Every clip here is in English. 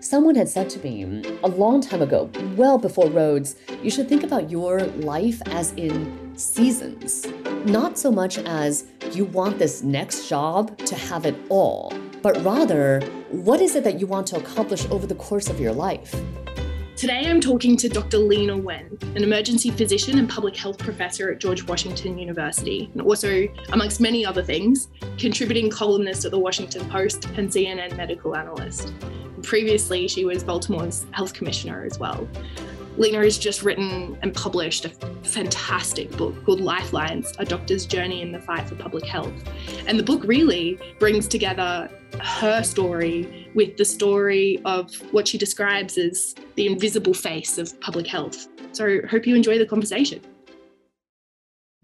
Someone had said to me a long time ago, well before Rhodes, you should think about your life as in seasons. Not so much as you want this next job to have it all, but rather, what is it that you want to accomplish over the course of your life? Today I'm talking to Dr. Leana Wen, an emergency physician and public health professor at George Washington University, and also, amongst many other things, contributing columnist at the Washington Post and CNN medical analyst. Previously, she was Baltimore's health commissioner as well. Leana has just written and published a fantastic book called Lifelines A Doctor's Journey in the Fight for Public Health. And the book really brings together her story with the story of what she describes as the invisible face of public health. So, hope you enjoy the conversation.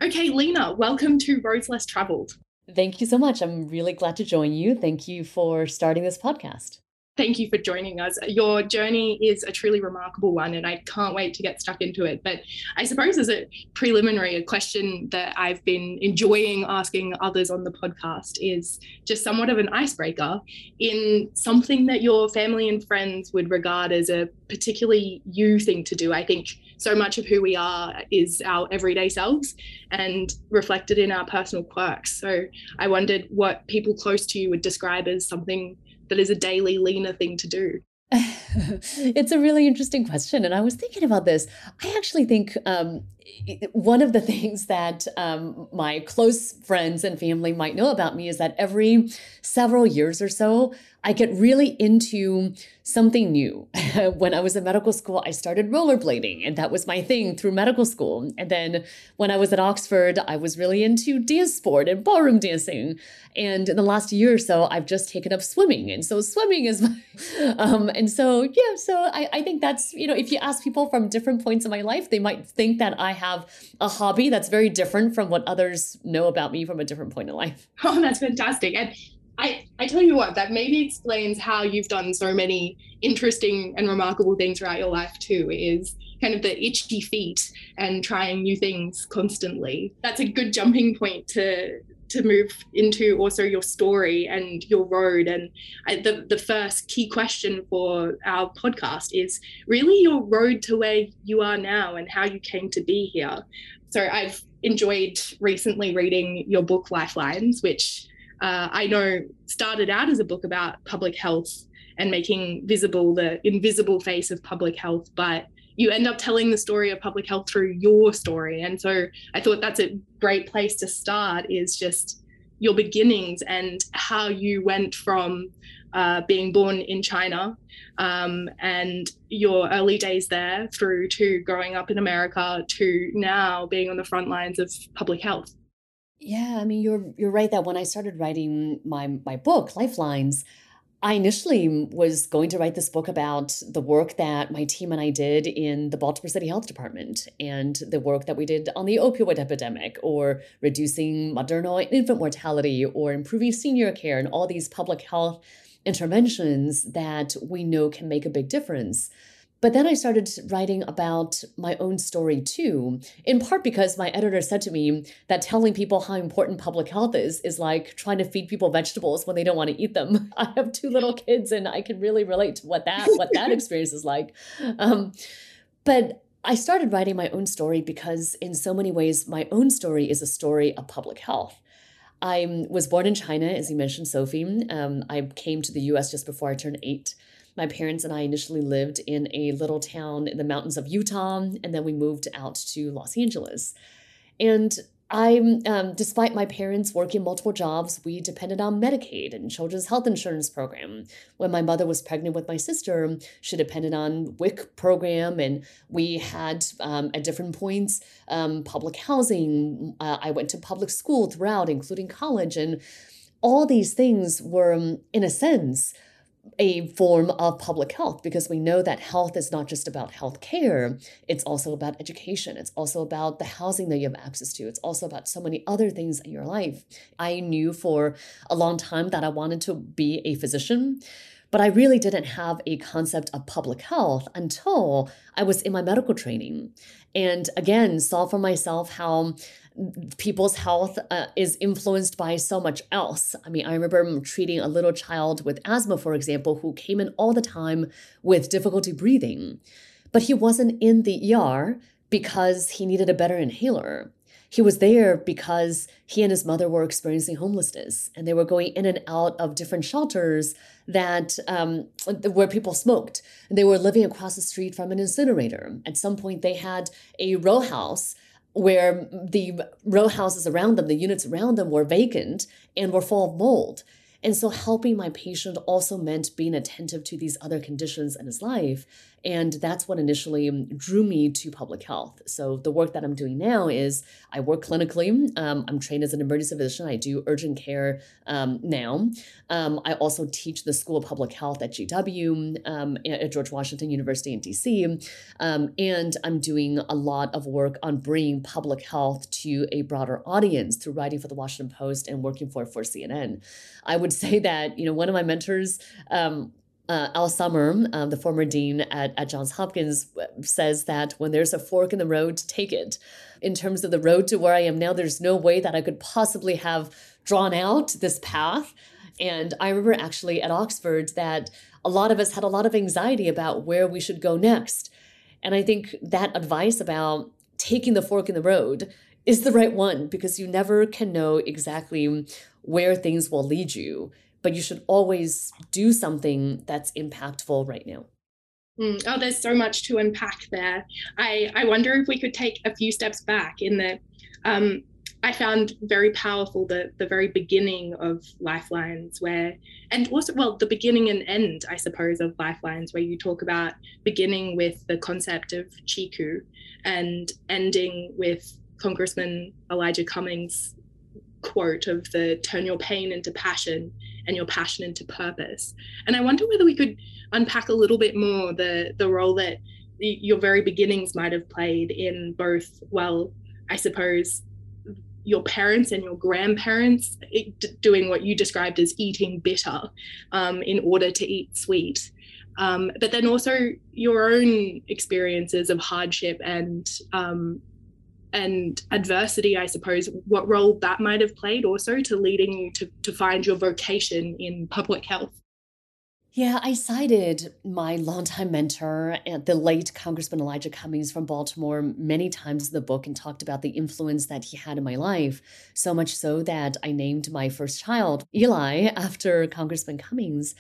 Okay, Leana, welcome to Roads Less Traveled. Thank you so much. I'm really glad to join you. Thank you for starting this podcast. Thank you for joining us. Your journey is a truly remarkable one, and I can't wait to get stuck into it. But I suppose, as a preliminary, a question that I've been enjoying asking others on the podcast is just somewhat of an icebreaker in something that your family and friends would regard as a particularly you thing to do. I think so much of who we are is our everyday selves and reflected in our personal quirks. So I wondered what people close to you would describe as something that is a daily Leana thing to do? it's a really interesting question. And I was thinking about this. I actually think um, one of the things that um, my close friends and family might know about me is that every several years or so, I get really into something new. when I was in medical school, I started rollerblading, and that was my thing through medical school. And then when I was at Oxford, I was really into dance sport and ballroom dancing. And in the last year or so, I've just taken up swimming. And so swimming is my, um, and so, yeah, so I, I think that's, you know, if you ask people from different points in my life, they might think that I have a hobby that's very different from what others know about me from a different point in life. Oh, that's fantastic. And I, I tell you what, that maybe explains how you've done so many interesting and remarkable things throughout your life too, is kind of the itchy feet and trying new things constantly. That's a good jumping point to to move into also your story and your road. And I, the the first key question for our podcast is really your road to where you are now and how you came to be here. So I've enjoyed recently reading your book Lifelines, which uh, I know started out as a book about public health and making visible the invisible face of public health, but you end up telling the story of public health through your story. And so I thought that's a great place to start is just your beginnings and how you went from uh, being born in China um, and your early days there through to growing up in America to now being on the front lines of public health. Yeah, I mean you're you're right that when I started writing my my book Lifelines, I initially was going to write this book about the work that my team and I did in the Baltimore City Health Department and the work that we did on the opioid epidemic or reducing maternal and infant mortality or improving senior care and all these public health interventions that we know can make a big difference. But then I started writing about my own story too, in part because my editor said to me that telling people how important public health is is like trying to feed people vegetables when they don't want to eat them. I have two little kids and I can really relate to what that what that experience is like. Um, but I started writing my own story because in so many ways my own story is a story of public health. I was born in China, as you mentioned, Sophie. Um, I came to the US just before I turned eight. My parents and I initially lived in a little town in the mountains of Utah, and then we moved out to Los Angeles. And I'm, um, despite my parents working multiple jobs, we depended on Medicaid and Children's Health Insurance Program. When my mother was pregnant with my sister, she depended on WIC program, and we had um, at different points um, public housing. Uh, I went to public school throughout, including college, and all these things were, in a sense, a form of public health because we know that health is not just about health care, it's also about education. It's also about the housing that you have access to. It's also about so many other things in your life. I knew for a long time that I wanted to be a physician. But I really didn't have a concept of public health until I was in my medical training. And again, saw for myself how people's health uh, is influenced by so much else. I mean, I remember treating a little child with asthma, for example, who came in all the time with difficulty breathing, but he wasn't in the ER because he needed a better inhaler. He was there because he and his mother were experiencing homelessness and they were going in and out of different shelters that um, where people smoked. They were living across the street from an incinerator. At some point, they had a row house where the row houses around them, the units around them were vacant and were full of mold. And so helping my patient also meant being attentive to these other conditions in his life. And that's what initially drew me to public health. So the work that I'm doing now is I work clinically. Um, I'm trained as an emergency physician. I do urgent care um, now. Um, I also teach the School of Public Health at GW um, at George Washington University in DC. Um, and I'm doing a lot of work on bringing public health to a broader audience through writing for the Washington Post and working for, for CNN. I would say that, you know, one of my mentors, um, uh, Al Sommer, um, the former dean at, at Johns Hopkins, says that when there's a fork in the road, take it. In terms of the road to where I am now, there's no way that I could possibly have drawn out this path. And I remember actually at Oxford that a lot of us had a lot of anxiety about where we should go next. And I think that advice about taking the fork in the road is the right one because you never can know exactly where things will lead you but you should always do something that's impactful right now. Mm, oh, there's so much to unpack there. I, I wonder if we could take a few steps back in that um, I found very powerful the, the very beginning of Lifelines, where, and also, well, the beginning and end, I suppose, of Lifelines, where you talk about beginning with the concept of Chiku and ending with Congressman Elijah Cummings' quote of the turn your pain into passion and your passion into purpose. And I wonder whether we could unpack a little bit more the the role that your very beginnings might have played in both, well, I suppose your parents and your grandparents doing what you described as eating bitter um, in order to eat sweet. Um, but then also your own experiences of hardship and um, and adversity, I suppose, what role that might have played also to leading you to, to find your vocation in public health. Yeah, I cited my longtime mentor, uh, the late Congressman Elijah Cummings from Baltimore, many times in the book and talked about the influence that he had in my life. So much so that I named my first child Eli after Congressman Cummings.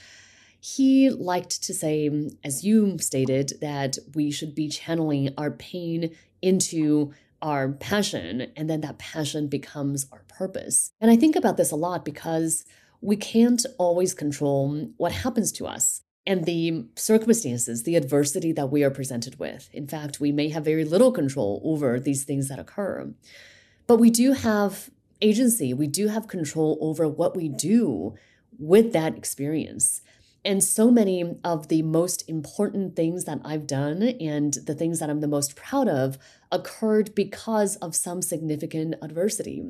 He liked to say, as you stated, that we should be channeling our pain into our passion, and then that passion becomes our purpose. And I think about this a lot because we can't always control what happens to us and the circumstances, the adversity that we are presented with. In fact, we may have very little control over these things that occur. But we do have agency, we do have control over what we do with that experience. And so many of the most important things that I've done and the things that I'm the most proud of occurred because of some significant adversity.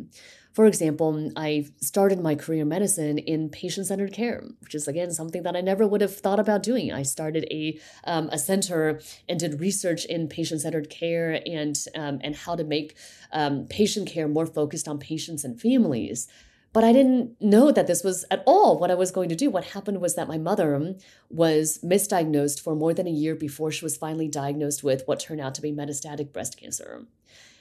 For example, I started my career in medicine in patient centered care, which is again something that I never would have thought about doing. I started a, um, a center and did research in patient centered care and, um, and how to make um, patient care more focused on patients and families. But I didn't know that this was at all what I was going to do. What happened was that my mother was misdiagnosed for more than a year before she was finally diagnosed with what turned out to be metastatic breast cancer.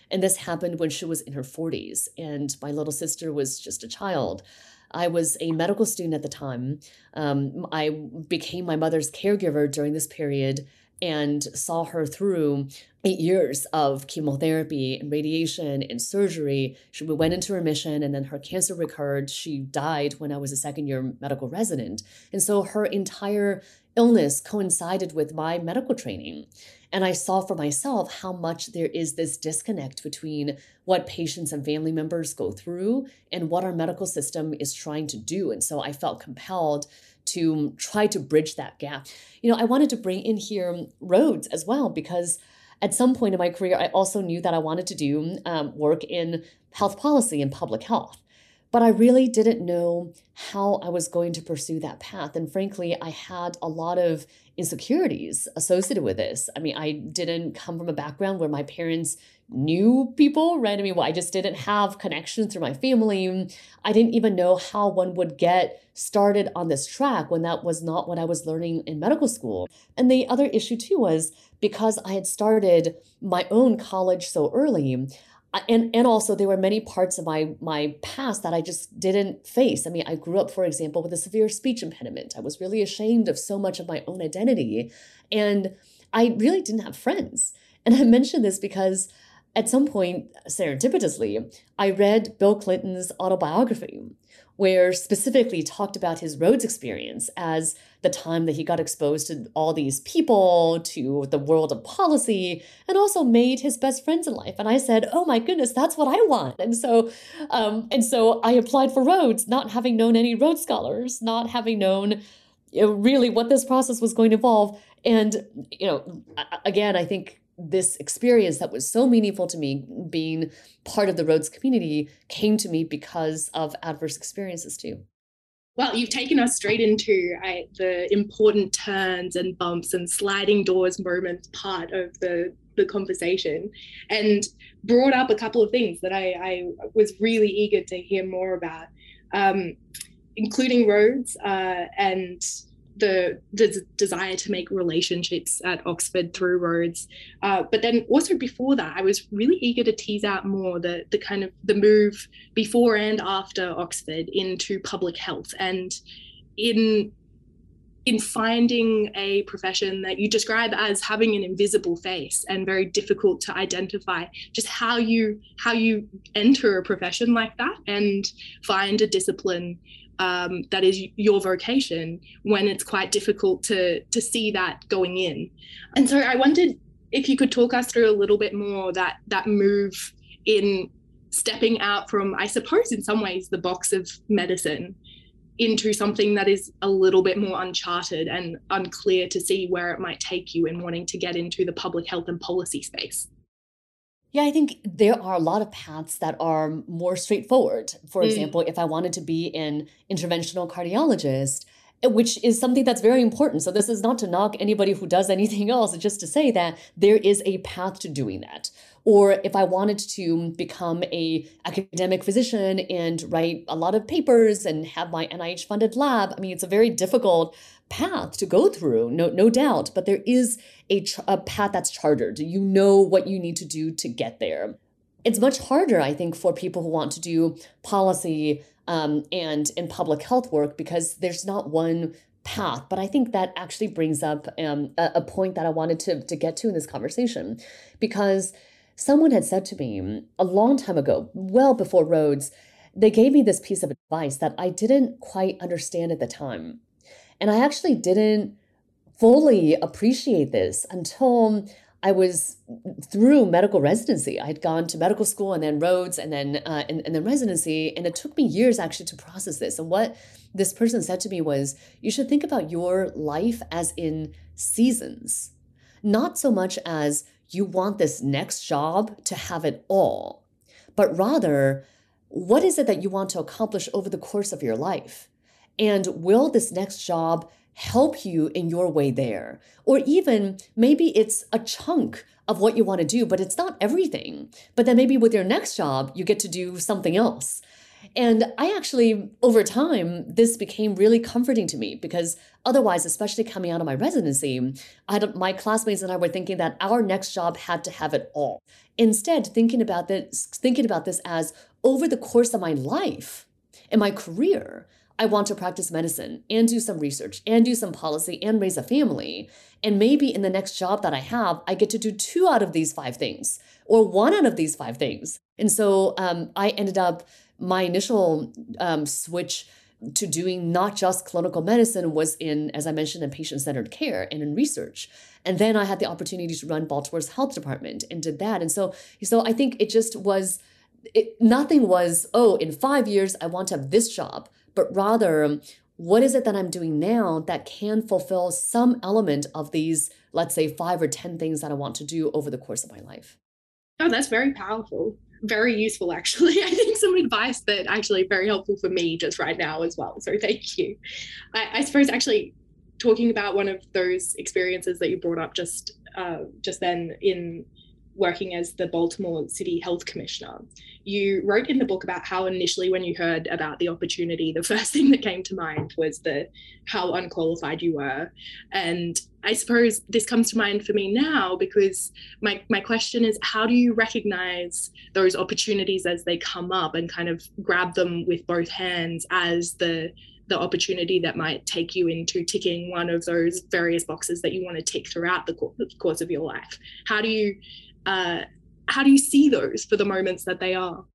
And this happened when she was in her 40s, and my little sister was just a child. I was a medical student at the time. Um, I became my mother's caregiver during this period and saw her through eight years of chemotherapy and radiation and surgery. She went into remission and then her cancer recurred. She died when I was a second year medical resident. And so her entire illness coincided with my medical training. And I saw for myself how much there is this disconnect between what patients and family members go through and what our medical system is trying to do. And so I felt compelled to try to bridge that gap. You know, I wanted to bring in here Rhodes as well because at some point in my career, I also knew that I wanted to do um, work in health policy and public health. But I really didn't know how I was going to pursue that path. And frankly, I had a lot of insecurities associated with this. I mean, I didn't come from a background where my parents knew people, right? I mean, well, I just didn't have connections through my family. I didn't even know how one would get started on this track when that was not what I was learning in medical school. And the other issue, too, was because I had started my own college so early, and and also there were many parts of my my past that I just didn't face. I mean, I grew up, for example, with a severe speech impediment. I was really ashamed of so much of my own identity, and I really didn't have friends. And I mention this because at some point, serendipitously, I read Bill Clinton's autobiography, where specifically talked about his Rhodes experience as the time that he got exposed to all these people, to the world of policy, and also made his best friends in life. And I said, "Oh my goodness, that's what I want." And so, um, and so I applied for Rhodes, not having known any Rhodes scholars, not having known really what this process was going to involve. And you know, again, I think this experience that was so meaningful to me, being part of the Rhodes community, came to me because of adverse experiences too. Well, you've taken us straight into the important turns and bumps and sliding doors moments part of the, the conversation and brought up a couple of things that I, I was really eager to hear more about, um, including Rhodes uh, and the, desire to make relationships at Oxford through Rhodes. Uh, but then also before that, I was really eager to tease out more the the kind of the move before and after Oxford into public health and in in finding a profession that you describe as having an invisible face and very difficult to identify just how you how you enter a profession like that and find a discipline um, that is your vocation when it's quite difficult to to see that going in. And so i wondered if you could talk us through a little bit more that that move in stepping out from i suppose in some ways the box of medicine into something that is a little bit more uncharted and unclear to see where it might take you in wanting to get into the public health and policy space yeah, I think there are a lot of paths that are more straightforward. For mm. example, if I wanted to be an interventional cardiologist, eh, which is something that's very important. So this is not to knock anybody who does anything else, it's just to say that there is a path to doing that. Or if I wanted to become a academic physician and write a lot of papers and have my NIH funded lab, I mean, it's a very difficult path to go through, no, no doubt, but there is a, a path that's chartered. You know what you need to do to get there. It's much harder, I think, for people who want to do policy um, and in public health work because there's not one path. But I think that actually brings up um, a, a point that I wanted to, to get to in this conversation because someone had said to me a long time ago, well before Rhodes, they gave me this piece of advice that I didn't quite understand at the time. And I actually didn't fully appreciate this until I was through medical residency. I'd gone to medical school and then Rhodes and then uh, and, and then residency, and it took me years actually to process this. And what this person said to me was, you should think about your life as in seasons, not so much as you want this next job to have it all, but rather, what is it that you want to accomplish over the course of your life? And will this next job help you in your way there? Or even maybe it's a chunk of what you want to do, but it's not everything. But then maybe with your next job, you get to do something else. And I actually, over time, this became really comforting to me because otherwise, especially coming out of my residency, I had, my classmates and I were thinking that our next job had to have it all. Instead, thinking about this, thinking about this as over the course of my life and my career, I want to practice medicine and do some research and do some policy and raise a family. And maybe in the next job that I have, I get to do two out of these five things or one out of these five things. And so um, I ended up, my initial um, switch to doing not just clinical medicine was in, as I mentioned, in patient centered care and in research. And then I had the opportunity to run Baltimore's health department and did that. And so, so I think it just was, it, nothing was, oh, in five years, I want to have this job but rather, what is it that I'm doing now that can fulfill some element of these, let's say, five or 10 things that I want to do over the course of my life? Oh, that's very powerful. Very useful, actually. I think some advice that actually very helpful for me just right now as well. So thank you. I, I suppose actually talking about one of those experiences that you brought up just uh, just then in working as the Baltimore City Health Commissioner, you wrote in the book about how initially when you heard about the opportunity, the first thing that came to mind was the how unqualified you were. And I suppose this comes to mind for me now because my, my question is how do you recognize those opportunities as they come up and kind of grab them with both hands as the the opportunity that might take you into ticking one of those various boxes that you want to tick throughout the course of your life how do you uh, how do you see those for the moments that they are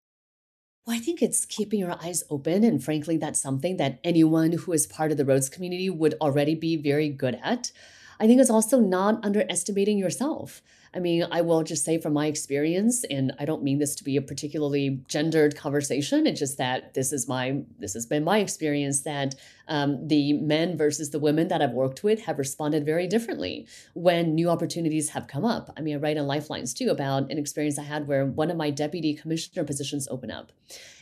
well, I think it's keeping your eyes open. And frankly, that's something that anyone who is part of the Rhodes community would already be very good at. I think it's also not underestimating yourself. I mean, I will just say from my experience, and I don't mean this to be a particularly gendered conversation. It's just that this is my this has been my experience that um, the men versus the women that I've worked with have responded very differently when new opportunities have come up. I mean, I write in Lifelines too about an experience I had where one of my deputy commissioner positions open up,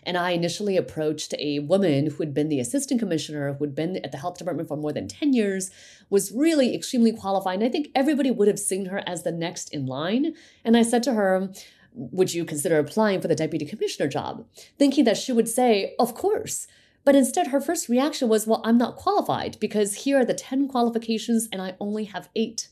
and I initially approached a woman who had been the assistant commissioner, who had been at the health department for more than ten years, was really extremely qualified, and I think everybody would have seen her as the next in line. And I said to her, Would you consider applying for the deputy commissioner job? Thinking that she would say, Of course. But instead, her first reaction was, Well, I'm not qualified because here are the 10 qualifications and I only have eight.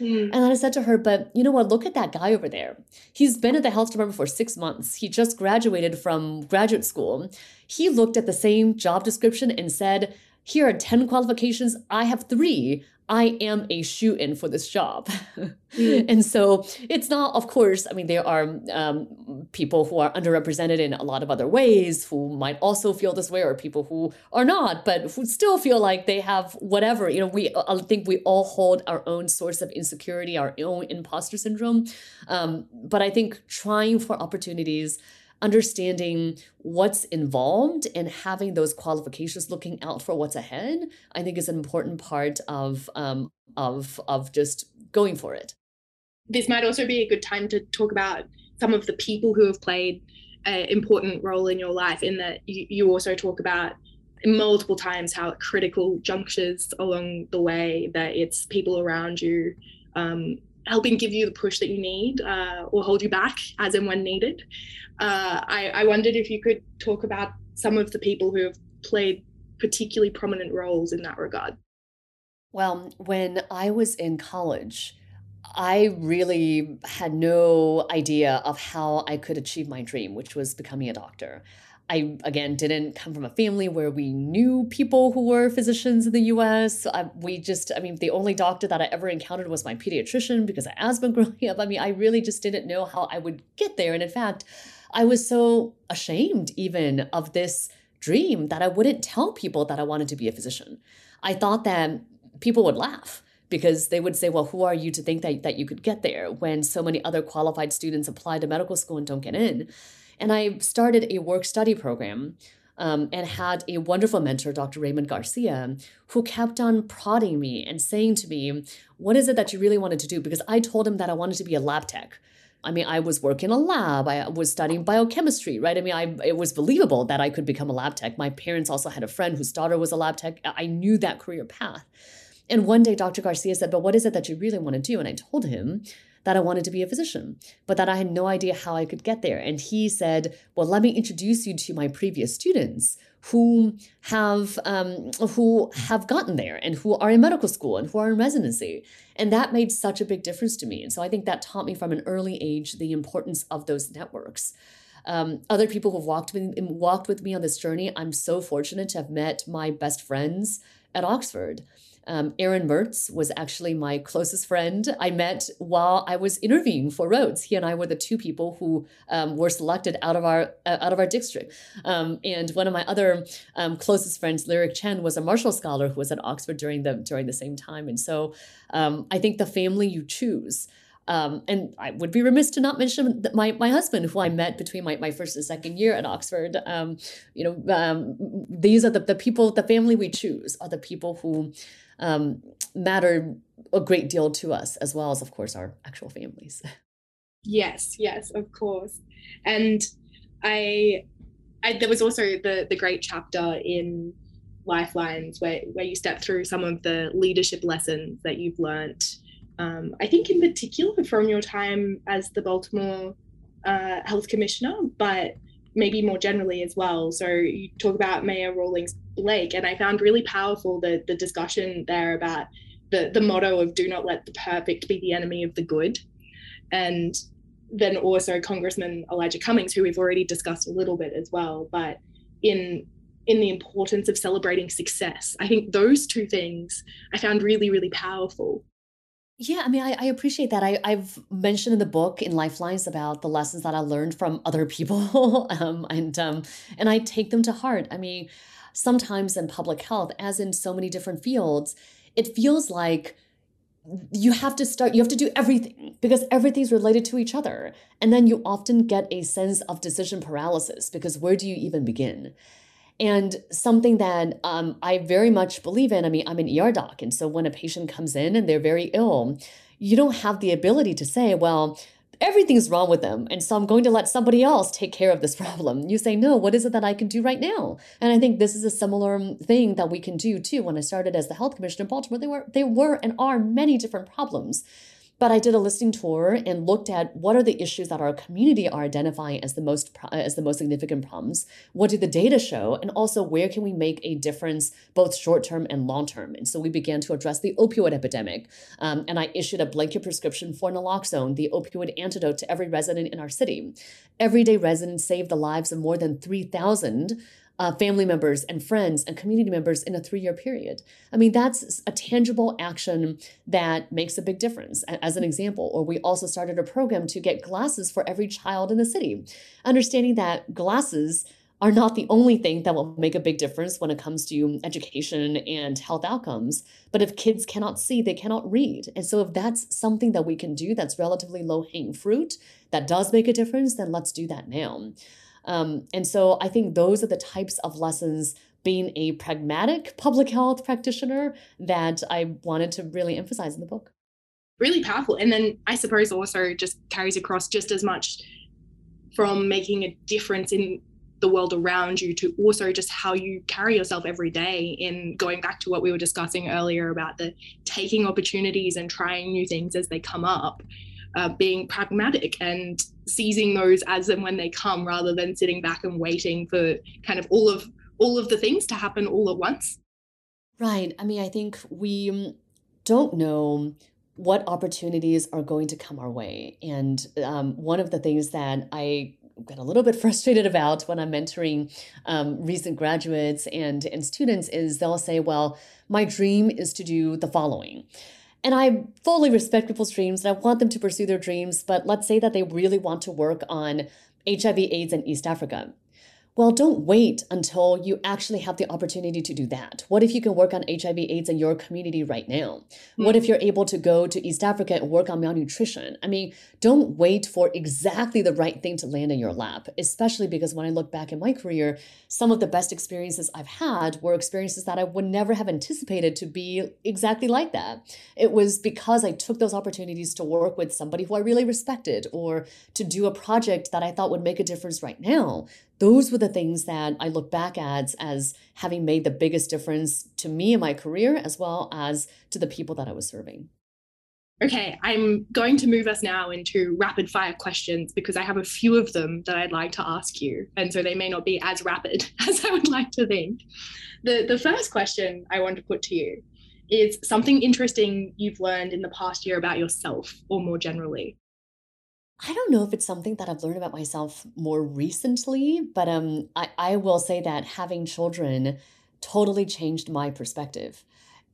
Mm. And I said to her, But you know what? Look at that guy over there. He's been at the health department for six months. He just graduated from graduate school. He looked at the same job description and said, Here are 10 qualifications. I have three. I am a shoe in for this job. mm. And so it's not, of course, I mean, there are um, people who are underrepresented in a lot of other ways who might also feel this way, or people who are not, but who still feel like they have whatever. You know, we, I think we all hold our own source of insecurity, our own imposter syndrome. Um, but I think trying for opportunities understanding what's involved and having those qualifications looking out for what's ahead i think is an important part of um, of of just going for it. This might also be a good time to talk about some of the people who have played an important role in your life in that you, you also talk about multiple times how critical junctures along the way that it's people around you um, helping give you the push that you need uh, or hold you back as and when needed uh, I, I wondered if you could talk about some of the people who have played particularly prominent roles in that regard. Well, when I was in college, I really had no idea of how I could achieve my dream, which was becoming a doctor. I, again, didn't come from a family where we knew people who were physicians in the US. I, we just, I mean, the only doctor that I ever encountered was my pediatrician because I asthma growing up. I mean, I really just didn't know how I would get there. And in fact, I was so ashamed even of this dream that I wouldn't tell people that I wanted to be a physician. I thought that people would laugh because they would say, well, who are you to think that, that you could get there when so many other qualified students apply to medical school and don't get in? And I started a work study program um, and had a wonderful mentor, Dr. Raymond Garcia, who kept on prodding me and saying to me, What is it that you really wanted to do? Because I told him that I wanted to be a lab tech. I mean, I was working in a lab. I was studying biochemistry, right? I mean, I it was believable that I could become a lab tech. My parents also had a friend whose daughter was a lab tech. I knew that career path. And one day, Dr. Garcia said, But what is it that you really want to do? And I told him that I wanted to be a physician, but that I had no idea how I could get there. And he said, Well, let me introduce you to my previous students who have um, who have gotten there and who are in medical school and who are in residency. And that made such a big difference to me. And so i think that taught me from an early age the importance of those networks. Um, other people who've walked with, walked with me on this journey i'm so fortunate to have met my best friends at oxford um, Aaron Mertz was actually my closest friend. I met while I was interviewing for Rhodes. He and I were the two people who um, were selected out of our uh, out of our district. Um, and one of my other um, closest friends, Lyric Chen, was a Marshall Scholar who was at Oxford during the during the same time. And so um, I think the family you choose. Um, and I would be remiss to not mention my, my husband, who I met between my, my first and second year at Oxford. Um, you know, um, these are the, the people, the family we choose are the people who um, matter a great deal to us, as well as, of course, our actual families. Yes, yes, of course. And I, I there was also the the great chapter in Lifelines where where you step through some of the leadership lessons that you've learnt. Um, I think in particular from your time as the Baltimore uh, Health Commissioner, but maybe more generally as well. So you talk about Mayor Rawlings Blake, and I found really powerful the the discussion there about the the motto of "Do not let the perfect be the enemy of the good," and then also Congressman Elijah Cummings, who we've already discussed a little bit as well, but in in the importance of celebrating success. I think those two things I found really, really powerful. Yeah, I mean, I, I appreciate that. I, I've mentioned in the book in Lifelines about the lessons that I learned from other people, um, and um, and I take them to heart. I mean, sometimes in public health, as in so many different fields, it feels like you have to start you have to do everything because everything's related to each other. And then you often get a sense of decision paralysis because where do you even begin? And something that um, i very much believe in i mean i'm an er doc and so when a patient comes in and they're very ill you don't have the ability to say well everything's wrong with them. And so I'm going to let somebody else take care of this problem. You say, no, what is it that I can do right now? And I think this is a similar um, thing that we can do too. When I started as the health commissioner in Baltimore, there were, there were and are many different problems. But I did a listening tour and looked at what are the issues that our community are identifying as the most as the most significant problems. What do the data show, and also where can we make a difference, both short term and long term? And so we began to address the opioid epidemic, um, and I issued a blanket prescription for naloxone, the opioid antidote, to every resident in our city. Everyday residents saved the lives of more than three thousand uh, family members and friends and community members in a three year period. I mean, that's a tangible action that makes a big difference, as an example. Or we also started a program to get glasses for every child in the city, understanding that glasses are not the only thing that will make a big difference when it comes to education and health outcomes. But if kids cannot see, they cannot read. And so, if that's something that we can do that's relatively low hanging fruit, that does make a difference, then let's do that now. Um, and so I think those are the types of lessons being a pragmatic public health practitioner that I wanted to really emphasize in the book. Really powerful. And then I suppose also just carries across just as much from making a difference in the world around you to also just how you carry yourself every day in going back to what we were discussing earlier about the taking opportunities and trying new things as they come up uh, being pragmatic and seizing those as and when they come rather than sitting back and waiting for kind of all of all of the things to happen all at once. Right. I mean i think we um, don't know what opportunities are going to come our way. And um, one of the things that i get a little bit frustrated about when i'm mentoring um, recent graduates and, and students is they'll say well my dream is to do the following and I fully respect people's dreams and I want them to pursue their dreams, but let's say that they really want to work on HIV AIDS in East Africa. Well, don't wait until you actually have the opportunity to do that. What if you can work on HIV AIDS in your community right now? Mm-hmm. What if hmm. you're able to go to East Africa and work on malnutrition? I mean, don't wait for exactly the right thing to land in your lap, especially because when I look back in my career, some of the best experiences I've had were experiences that I would never have anticipated to be exactly like that. It was because I took those opportunities to work with somebody who I really respected or to do a project that I thought would make a difference right now those were the things that I look back at as having made the biggest difference to me in my career as well as to the people that I was serving. Okay, I'm going to move us now into rapid fire questions because I have a few of them that I'd like to ask you. And so they may not be as rapid as I would like to think. The, the first question I want to put to you is something interesting you've learned in the past year about yourself or more generally. I don't know if it's something that I've learned about myself more recently, but um, I, I will say that having children totally changed my perspective.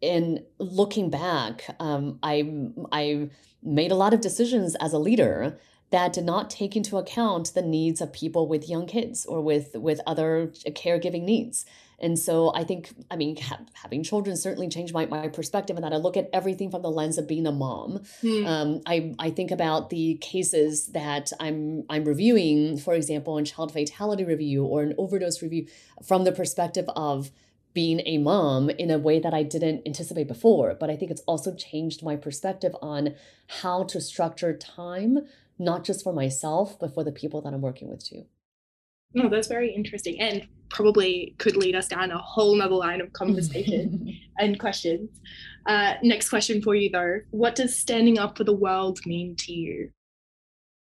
In looking back, um, I I made a lot of decisions as a leader that did not take into account the needs of people with young kids or with with other caregiving needs. And so I think, I mean, ha- having children certainly changed my, my perspective in that I look at everything from the lens of being a mom. Mm. Um, I, I think about the cases that I'm I'm reviewing, for example, in child fatality review or an overdose review from the perspective of being a mom in a way that I didn't anticipate before. But I think it's also changed my perspective on how to structure time not just for myself, but for the people that I'm working with too. No, that's very interesting and probably could lead us down a whole nother line of conversation and questions. Uh, next question for you though What does standing up for the world mean to you?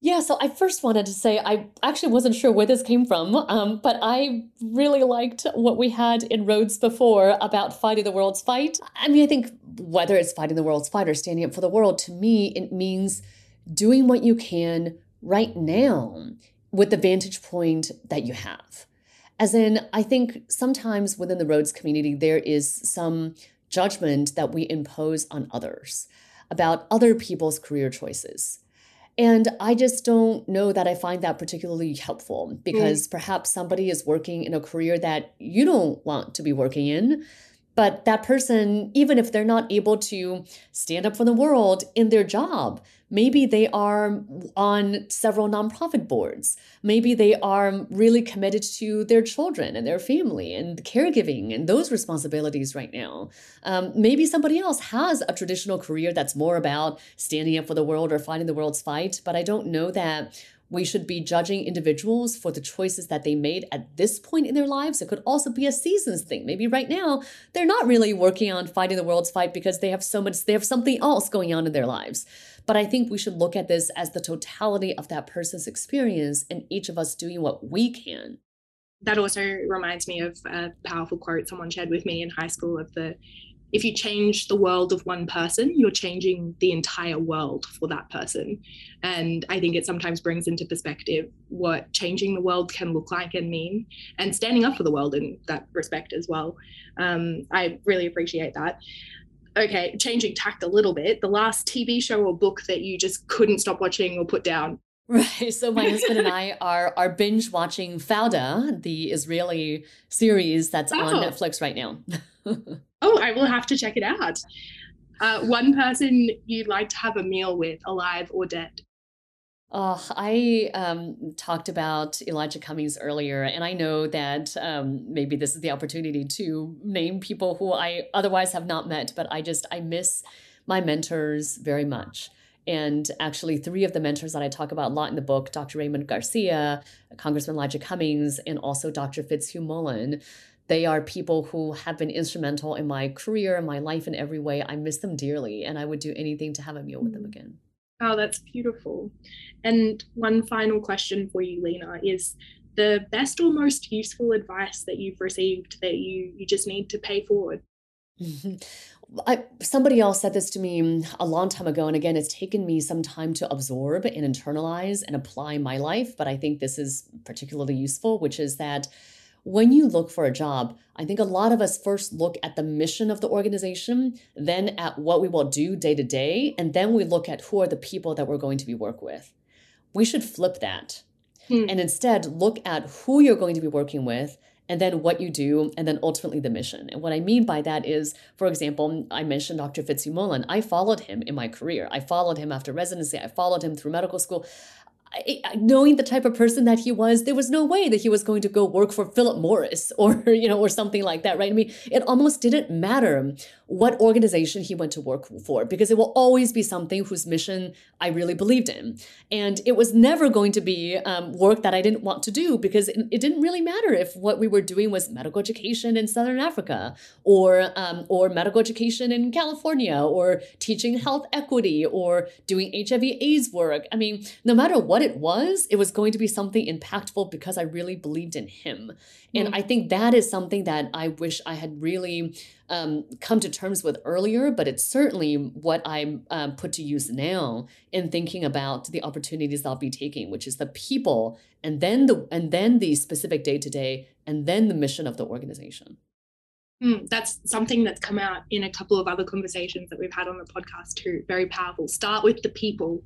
Yeah, so I first wanted to say I actually wasn't sure where this came from, um, but I really liked what we had in Rhodes before about fighting the world's fight. I mean, I think whether it's fighting the world's fight or standing up for the world, to me, it means doing what you can right now with the vantage point that you have. As in, I think sometimes within the Rhodes community, there is some judgment that we impose on others about other people's career choices. And I just don't know that I find that particularly helpful because mm. perhaps somebody is working in a career that you don't want to be working in. But that person, even if they're not able to stand up for the world in their job, maybe they are on several nonprofit boards. Maybe they are really committed to their children and their family and caregiving and those responsibilities right now. Um, maybe somebody else has a traditional career that's more about standing up for the world or fighting the world's fight. But I don't know that we should be judging individuals for the choices that they made at this point in their lives. It could also be a seasons thing. Maybe right now they're not really working on fighting the world's fight because they have so much, they have something else going on in their lives. But I think we should look at this as the totality of that person's experience and each of us doing what we can. That also reminds me of a powerful quote someone shared with me in high school of the if you change the world of one person, you're changing the entire world for that person. And I think it sometimes brings into perspective what changing the world can look like and mean, and standing up for the world in that respect as well. Um, I really appreciate that. Okay, changing tact a little bit. The last TV show or book that you just couldn't stop watching or put down. Right. So my husband and I are are binge watching Fauda, the Israeli series that's oh. on Netflix right now. oh, I will have to check it out. Uh, one person you'd like to have a meal with, alive or dead? Oh, I um, talked about Elijah Cummings earlier, and I know that um, maybe this is the opportunity to name people who I otherwise have not met, but I just, I miss my mentors very much. And actually, three of the mentors that I talk about a lot in the book Dr. Raymond Garcia, Congressman Elijah Cummings, and also Dr. Fitzhugh Mullan they are people who have been instrumental in my career and my life in every way. I miss them dearly, and I would do anything to have a meal with them mm. again. Oh, that's beautiful. And one final question for you, Leana, is the best or most useful advice that you've received that you you just need to pay forward? I, somebody else said this to me a long time ago, and again, it's taken me some time to absorb and internalize and apply my life. But I think this is particularly useful, which is that when you look for a job, I think a lot of us first look at the mission of the organization, then at what we will do day to day, and then we look at who are the people that we're going to be work with. We should flip that. Hmm. And instead look at who you're going to be working with and then what you do, and then ultimately the mission. And what I mean by that is, for example, I mentioned Dr. Fitzhugh. I followed him in my career. I followed him after residency. I followed him through medical school. I, knowing the type of person that he was, there was no way that he was going to go work for Philip Morris or you know or something like that, right? I mean, it almost didn't matter what organization he went to work for because it will always be something whose mission I really believed in. And it was never going to be um, work that I didn't want to do because it, it, didn't really matter if what we were doing was medical education in Southern Africa or, um, or medical education in California or teaching health equity or doing HIV AIDS work. I mean, no matter what it was, it was going to be something impactful because I really believed in him. And mm. I think that is something that I wish I had really um, come to terms with earlier, but it's certainly what I um, put to use now in thinking about the opportunities I'll be taking, which is the people, and then the and then the specific day to day, and then the mission of the organization. Mm, that's something that's come out in a couple of other conversations that we've had on the podcast too. Very powerful. Start with the people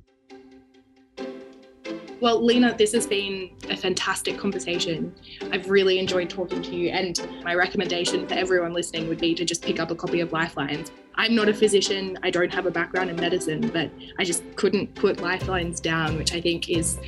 well, Leana, this has been a fantastic conversation. I've really enjoyed talking to you. And my recommendation for everyone listening would be to just pick up a copy of Lifelines. I'm not a physician, I don't have a background in medicine, but I just couldn't put Lifelines down, which I think is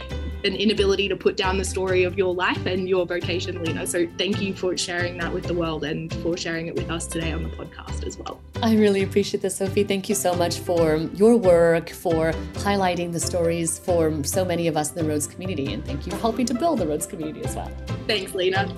an inability to put down the story of your life and your vocation, Leana. So thank you for sharing that with the world and for sharing it with us today on the podcast as well. I really appreciate this, Sophie. Thank you so much for your work, for highlighting the stories for so many of us in the Rhodes community, and thank you for helping to build the Rhodes community as well. Thanks, Leana.